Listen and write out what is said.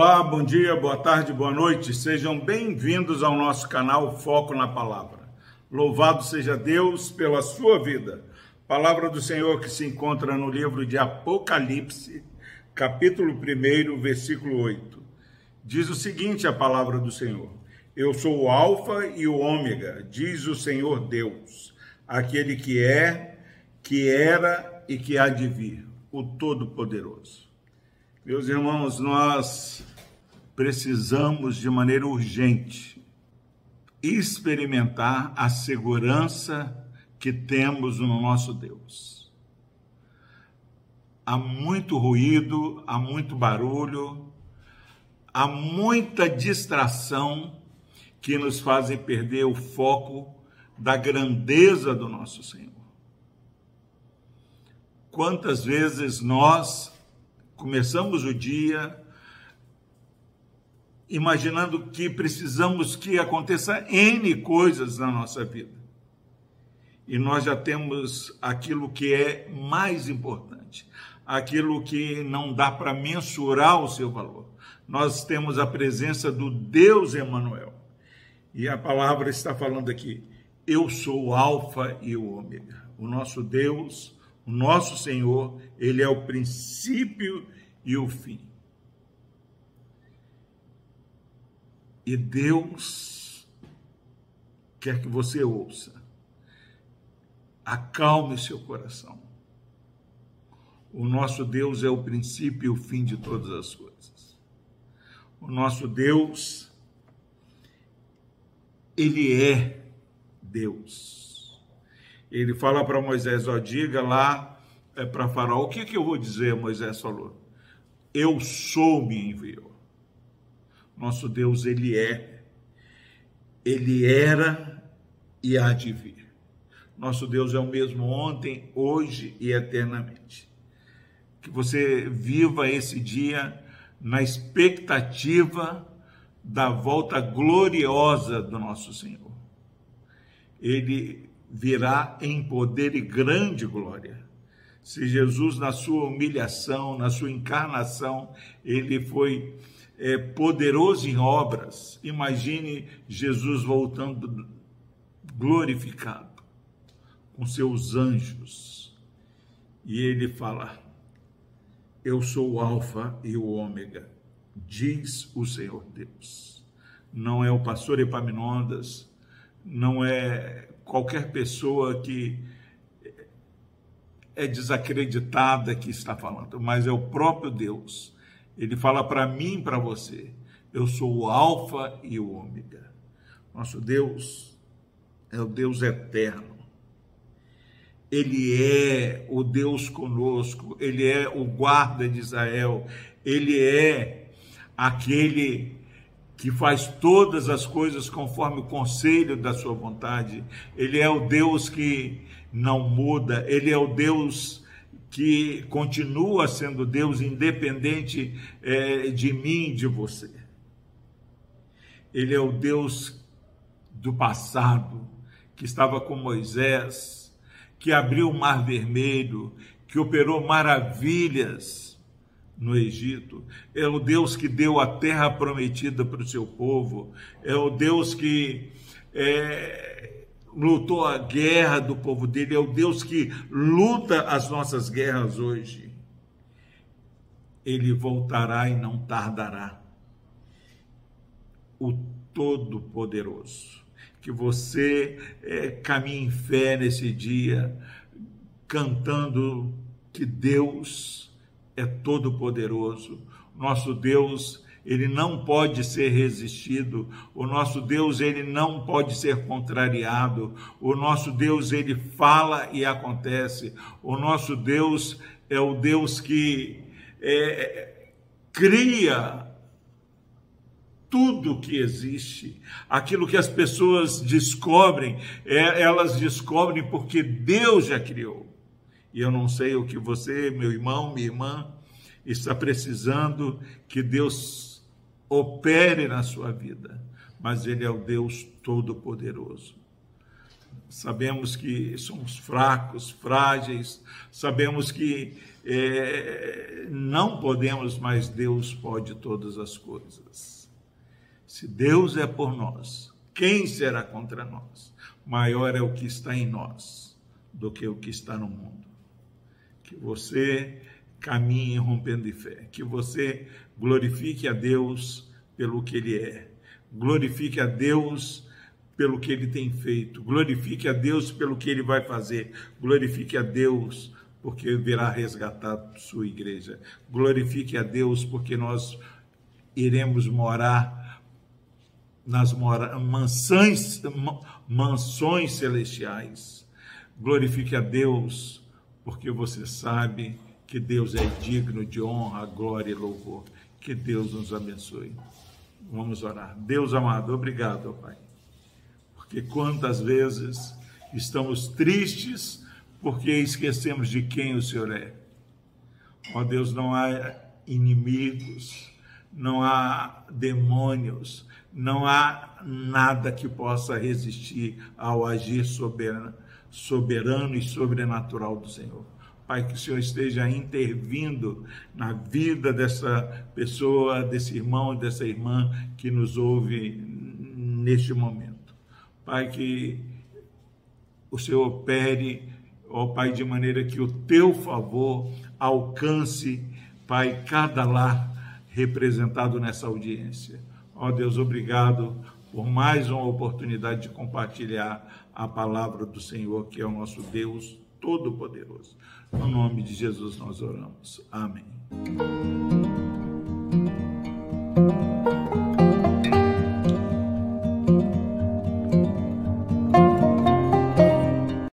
Olá, bom dia, boa tarde, boa noite. Sejam bem-vindos ao nosso canal Foco na Palavra. Louvado seja Deus pela sua vida. Palavra do Senhor que se encontra no livro de Apocalipse, capítulo 1, versículo 8. Diz o seguinte a palavra do Senhor: Eu sou o Alfa e o Ômega, diz o Senhor Deus, aquele que é, que era e que há de vir, o Todo-Poderoso. Meus irmãos, nós precisamos de maneira urgente experimentar a segurança que temos no nosso Deus. Há muito ruído, há muito barulho, há muita distração que nos fazem perder o foco da grandeza do nosso Senhor. Quantas vezes nós Começamos o dia imaginando que precisamos que aconteça N coisas na nossa vida. E nós já temos aquilo que é mais importante, aquilo que não dá para mensurar o seu valor. Nós temos a presença do Deus Emanuel. E a palavra está falando aqui: eu sou o alfa e o ômega. O nosso Deus o nosso Senhor, ele é o princípio e o fim. E Deus quer que você ouça. Acalme seu coração. O nosso Deus é o princípio e o fim de todas as coisas. O nosso Deus, ele é Deus ele fala para Moisés: ó, diga lá é, para Faraó, o que, que eu vou dizer? Moisés falou: Eu sou, me enviou. Nosso Deus, ele é, ele era e há de vir. Nosso Deus é o mesmo ontem, hoje e eternamente. Que você viva esse dia na expectativa da volta gloriosa do nosso Senhor. Ele virá em poder e grande glória. Se Jesus, na sua humilhação, na sua encarnação, ele foi é, poderoso em obras, imagine Jesus voltando glorificado com seus anjos. E ele fala: Eu sou o Alfa e o Ômega, diz o Senhor Deus. Não é o pastor Epaminondas, não é qualquer pessoa que é desacreditada que está falando, mas é o próprio Deus. Ele fala para mim para você: eu sou o Alfa e o Ômega. Nosso Deus é o Deus eterno. Ele é o Deus conosco, ele é o guarda de Israel, ele é aquele que faz todas as coisas conforme o conselho da sua vontade. Ele é o Deus que não muda, ele é o Deus que continua sendo Deus independente é, de mim e de você. Ele é o Deus do passado, que estava com Moisés, que abriu o mar vermelho, que operou maravilhas no Egito, é o Deus que deu a terra prometida para o seu povo, é o Deus que é, lutou a guerra do povo dele, é o Deus que luta as nossas guerras hoje. Ele voltará e não tardará. O Todo-Poderoso. Que você é, caminhe em fé nesse dia, cantando que Deus é todo poderoso. Nosso Deus, ele não pode ser resistido. O nosso Deus, ele não pode ser contrariado. O nosso Deus, ele fala e acontece. O nosso Deus é o Deus que é, cria tudo que existe, aquilo que as pessoas descobrem, é, elas descobrem porque Deus já criou. E eu não sei o que você, meu irmão, minha irmã, está precisando que Deus opere na sua vida, mas Ele é o Deus Todo-Poderoso. sabemos que somos fracos, frágeis, sabemos que é, não podemos, mas Deus pode todas as coisas. Se Deus é por nós, quem será contra nós? Maior é o que está em nós do que o que está no mundo. Que você caminhe rompendo de fé, que você glorifique a Deus pelo que Ele é, glorifique a Deus pelo que Ele tem feito, glorifique a Deus pelo que Ele vai fazer, glorifique a Deus porque virá resgatar sua igreja, glorifique a Deus porque nós iremos morar nas mora mansões, mansões celestiais. Glorifique a Deus porque você sabe que Deus é digno de honra, glória e louvor. Que Deus nos abençoe. Vamos orar. Deus amado, obrigado, Pai. Porque quantas vezes estamos tristes porque esquecemos de quem o Senhor é. Ó Deus, não há inimigos, não há demônios, não há nada que possa resistir ao agir soberano, soberano e sobrenatural do Senhor. Pai, que o Senhor esteja intervindo na vida dessa pessoa, desse irmão, dessa irmã que nos ouve neste momento. Pai, que o Senhor opere, ó Pai, de maneira que o teu favor alcance, Pai, cada lar representado nessa audiência. Ó Deus, obrigado por mais uma oportunidade de compartilhar a palavra do Senhor, que é o nosso Deus Todo-Poderoso. No nome de Jesus nós oramos. Amém.